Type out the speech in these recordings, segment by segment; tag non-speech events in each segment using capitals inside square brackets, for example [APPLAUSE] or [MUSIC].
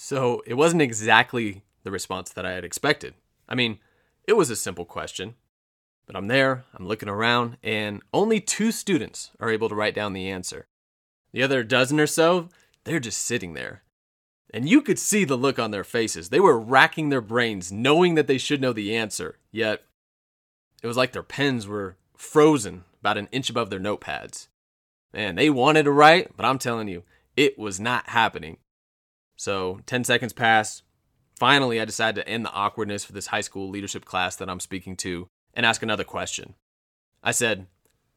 So it wasn't exactly the response that I had expected. I mean, it was a simple question, but I'm there, I'm looking around, and only two students are able to write down the answer. The other dozen or so, they're just sitting there. And you could see the look on their faces. They were racking their brains, knowing that they should know the answer, yet it was like their pens were frozen about an inch above their notepads. Man, they wanted to write, but I'm telling you, it was not happening. So 10 seconds pass. Finally, I decided to end the awkwardness for this high school leadership class that I'm speaking to and ask another question. I said,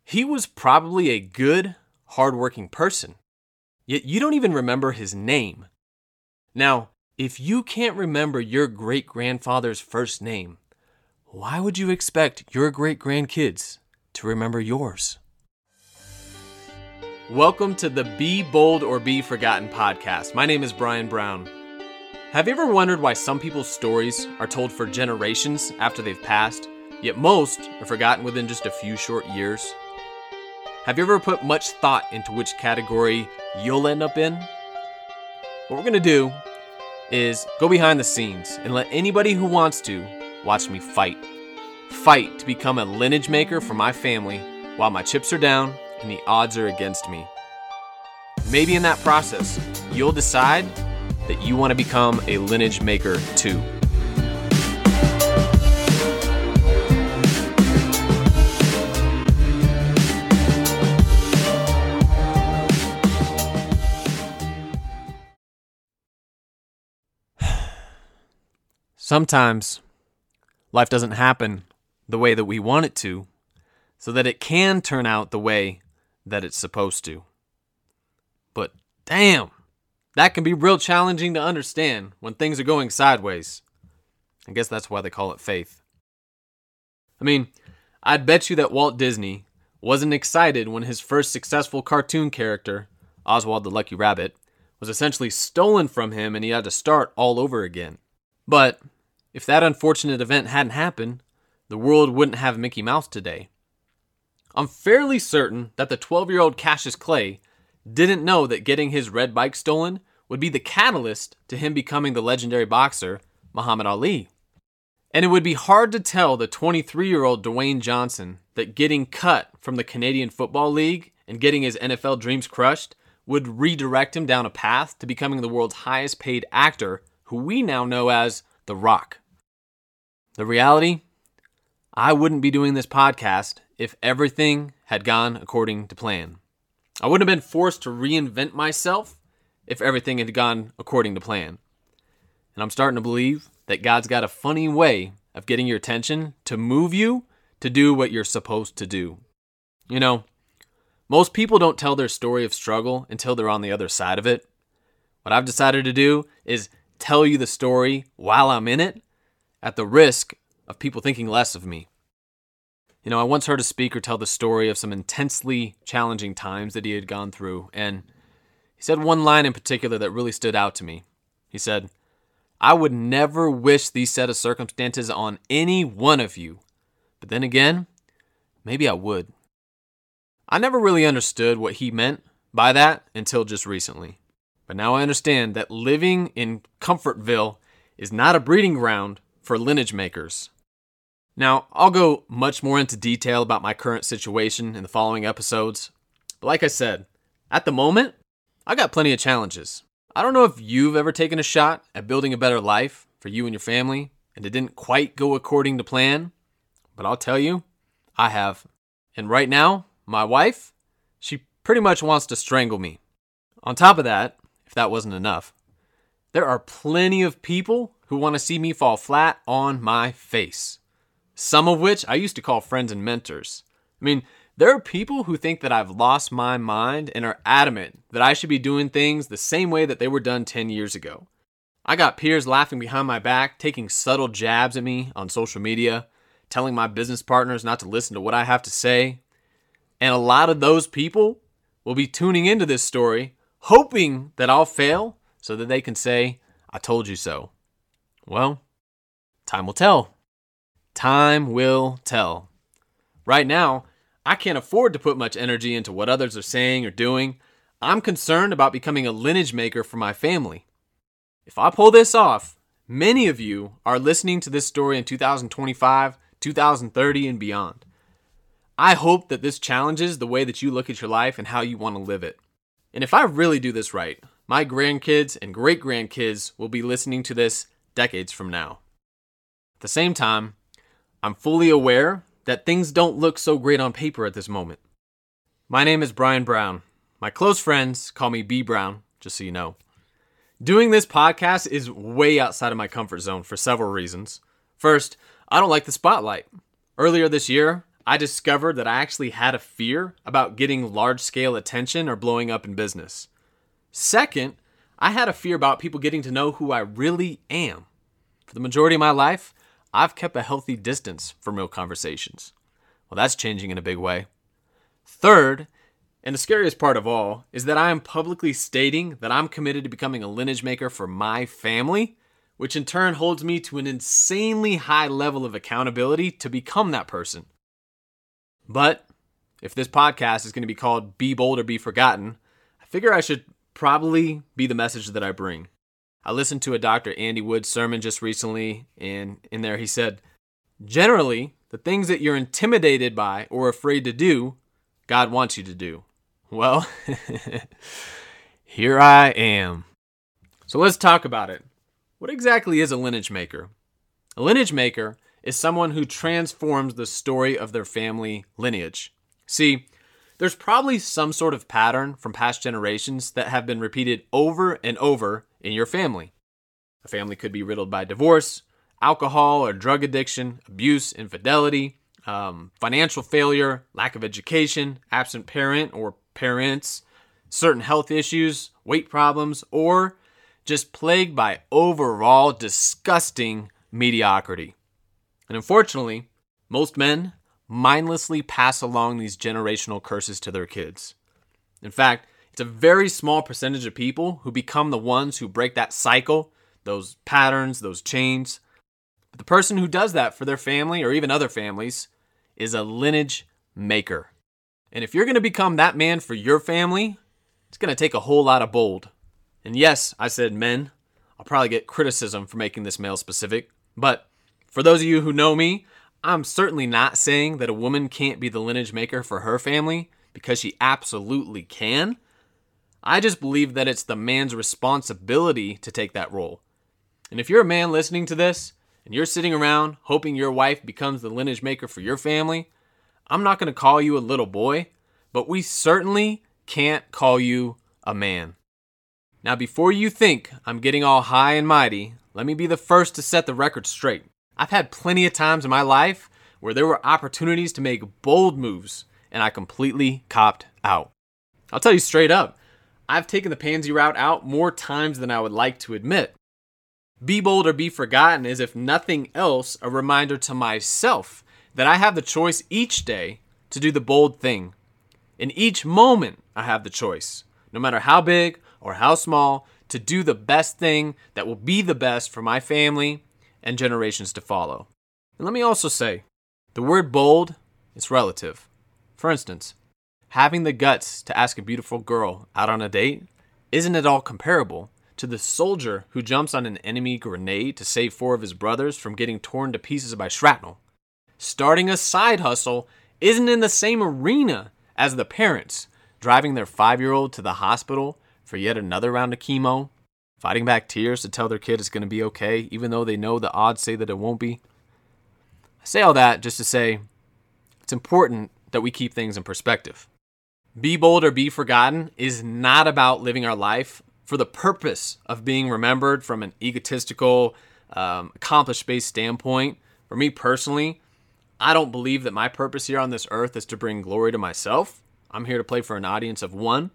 He was probably a good, hardworking person, yet you don't even remember his name. Now, if you can't remember your great grandfather's first name, why would you expect your great grandkids to remember yours? Welcome to the Be Bold or Be Forgotten podcast. My name is Brian Brown. Have you ever wondered why some people's stories are told for generations after they've passed, yet most are forgotten within just a few short years? Have you ever put much thought into which category you'll end up in? What we're going to do is go behind the scenes and let anybody who wants to watch me fight. Fight to become a lineage maker for my family while my chips are down and the odds are against me. Maybe in that process, you'll decide that you want to become a lineage maker too. [SIGHS] Sometimes life doesn't happen the way that we want it to so that it can turn out the way that it's supposed to. But damn, that can be real challenging to understand when things are going sideways. I guess that's why they call it faith. I mean, I'd bet you that Walt Disney wasn't excited when his first successful cartoon character, Oswald the Lucky Rabbit, was essentially stolen from him and he had to start all over again. But if that unfortunate event hadn't happened, the world wouldn't have Mickey Mouse today. I'm fairly certain that the 12 year old Cassius Clay didn't know that getting his red bike stolen would be the catalyst to him becoming the legendary boxer Muhammad Ali. And it would be hard to tell the 23 year old Dwayne Johnson that getting cut from the Canadian Football League and getting his NFL dreams crushed would redirect him down a path to becoming the world's highest paid actor, who we now know as The Rock. The reality? I wouldn't be doing this podcast if everything had gone according to plan. I wouldn't have been forced to reinvent myself if everything had gone according to plan. And I'm starting to believe that God's got a funny way of getting your attention to move you to do what you're supposed to do. You know, most people don't tell their story of struggle until they're on the other side of it. What I've decided to do is tell you the story while I'm in it at the risk of people thinking less of me. You know, I once heard a speaker tell the story of some intensely challenging times that he had gone through, and he said one line in particular that really stood out to me. He said, I would never wish these set of circumstances on any one of you, but then again, maybe I would. I never really understood what he meant by that until just recently. But now I understand that living in Comfortville is not a breeding ground for lineage makers. Now, I'll go much more into detail about my current situation in the following episodes. But like I said, at the moment, I got plenty of challenges. I don't know if you've ever taken a shot at building a better life for you and your family and it didn't quite go according to plan, but I'll tell you, I have. And right now, my wife, she pretty much wants to strangle me. On top of that, if that wasn't enough, there are plenty of people who want to see me fall flat on my face some of which I used to call friends and mentors. I mean, there are people who think that I've lost my mind and are adamant that I should be doing things the same way that they were done 10 years ago. I got peers laughing behind my back, taking subtle jabs at me on social media, telling my business partners not to listen to what I have to say. And a lot of those people will be tuning into this story, hoping that I'll fail so that they can say, I told you so. Well, time will tell. Time will tell. Right now, I can't afford to put much energy into what others are saying or doing. I'm concerned about becoming a lineage maker for my family. If I pull this off, many of you are listening to this story in 2025, 2030, and beyond. I hope that this challenges the way that you look at your life and how you want to live it. And if I really do this right, my grandkids and great grandkids will be listening to this decades from now. At the same time, I'm fully aware that things don't look so great on paper at this moment. My name is Brian Brown. My close friends call me B Brown, just so you know. Doing this podcast is way outside of my comfort zone for several reasons. First, I don't like the spotlight. Earlier this year, I discovered that I actually had a fear about getting large scale attention or blowing up in business. Second, I had a fear about people getting to know who I really am. For the majority of my life, I've kept a healthy distance from real conversations. Well, that's changing in a big way. Third, and the scariest part of all, is that I am publicly stating that I'm committed to becoming a lineage maker for my family, which in turn holds me to an insanely high level of accountability to become that person. But if this podcast is going to be called Be Bold or Be Forgotten, I figure I should probably be the message that I bring. I listened to a Dr. Andy Wood sermon just recently, and in there he said, Generally, the things that you're intimidated by or afraid to do, God wants you to do. Well, [LAUGHS] here I am. So let's talk about it. What exactly is a lineage maker? A lineage maker is someone who transforms the story of their family lineage. See, there's probably some sort of pattern from past generations that have been repeated over and over in your family. A family could be riddled by divorce, alcohol or drug addiction, abuse, infidelity, um, financial failure, lack of education, absent parent or parents, certain health issues, weight problems, or just plagued by overall disgusting mediocrity. And unfortunately, most men mindlessly pass along these generational curses to their kids. In fact, it's a very small percentage of people who become the ones who break that cycle, those patterns, those chains. But the person who does that for their family or even other families is a lineage maker. And if you're going to become that man for your family, it's going to take a whole lot of bold. And yes, I said men. I'll probably get criticism for making this male specific. But for those of you who know me, I'm certainly not saying that a woman can't be the lineage maker for her family because she absolutely can. I just believe that it's the man's responsibility to take that role. And if you're a man listening to this and you're sitting around hoping your wife becomes the lineage maker for your family, I'm not going to call you a little boy, but we certainly can't call you a man. Now, before you think I'm getting all high and mighty, let me be the first to set the record straight. I've had plenty of times in my life where there were opportunities to make bold moves, and I completely copped out. I'll tell you straight up, I've taken the pansy route out more times than I would like to admit. Be bold or be forgotten is, if nothing else, a reminder to myself that I have the choice each day to do the bold thing. In each moment, I have the choice, no matter how big or how small, to do the best thing that will be the best for my family and generations to follow. And let me also say, the word bold is relative. For instance, having the guts to ask a beautiful girl out on a date isn't at all comparable to the soldier who jumps on an enemy grenade to save four of his brothers from getting torn to pieces by shrapnel. Starting a side hustle isn't in the same arena as the parents driving their five year old to the hospital for yet another round of chemo fighting back tears to tell their kid it's going to be okay, even though they know the odds say that it won't be. I say all that just to say it's important that we keep things in perspective. Be bold or be forgotten is not about living our life for the purpose of being remembered from an egotistical, um, accomplished based standpoint. For me personally, I don't believe that my purpose here on this earth is to bring glory to myself. I'm here to play for an audience of one.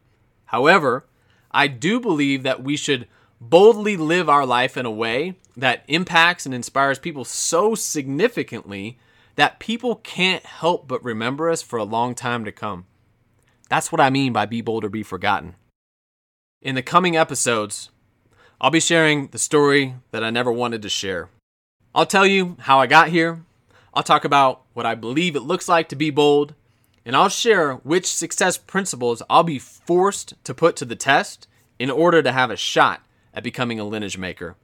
However, I do believe that we should boldly live our life in a way that impacts and inspires people so significantly that people can't help but remember us for a long time to come. That's what I mean by be bold or be forgotten. In the coming episodes, I'll be sharing the story that I never wanted to share. I'll tell you how I got here. I'll talk about what I believe it looks like to be bold. And I'll share which success principles I'll be forced to put to the test in order to have a shot at becoming a lineage maker.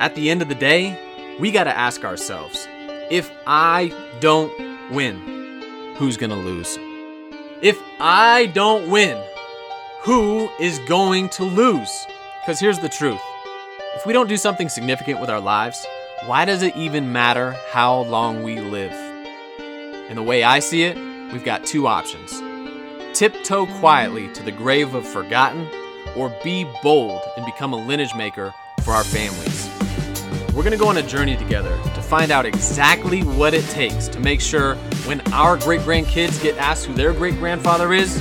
At the end of the day, we got to ask ourselves if I don't win, who's going to lose? If I don't win, who is going to lose? Because here's the truth if we don't do something significant with our lives, why does it even matter how long we live? And the way I see it, we've got two options tiptoe quietly to the grave of forgotten, or be bold and become a lineage maker for our families. We're going to go on a journey together to find out exactly what it takes to make sure when our great grandkids get asked who their great grandfather is,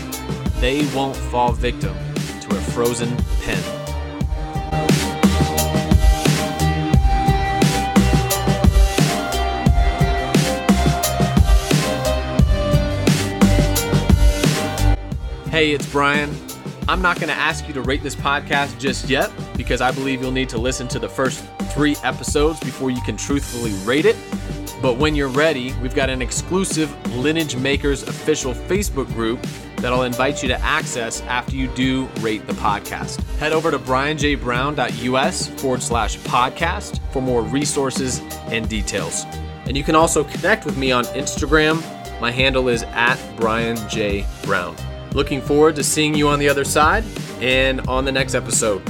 they won't fall victim to a frozen pen. Hey, it's Brian. I'm not going to ask you to rate this podcast just yet because I believe you'll need to listen to the first three episodes before you can truthfully rate it. But when you're ready, we've got an exclusive Lineage Makers official Facebook group that I'll invite you to access after you do rate the podcast. Head over to brianjbrown.us forward slash podcast for more resources and details. And you can also connect with me on Instagram. My handle is at Brian J. Brown. Looking forward to seeing you on the other side and on the next episode.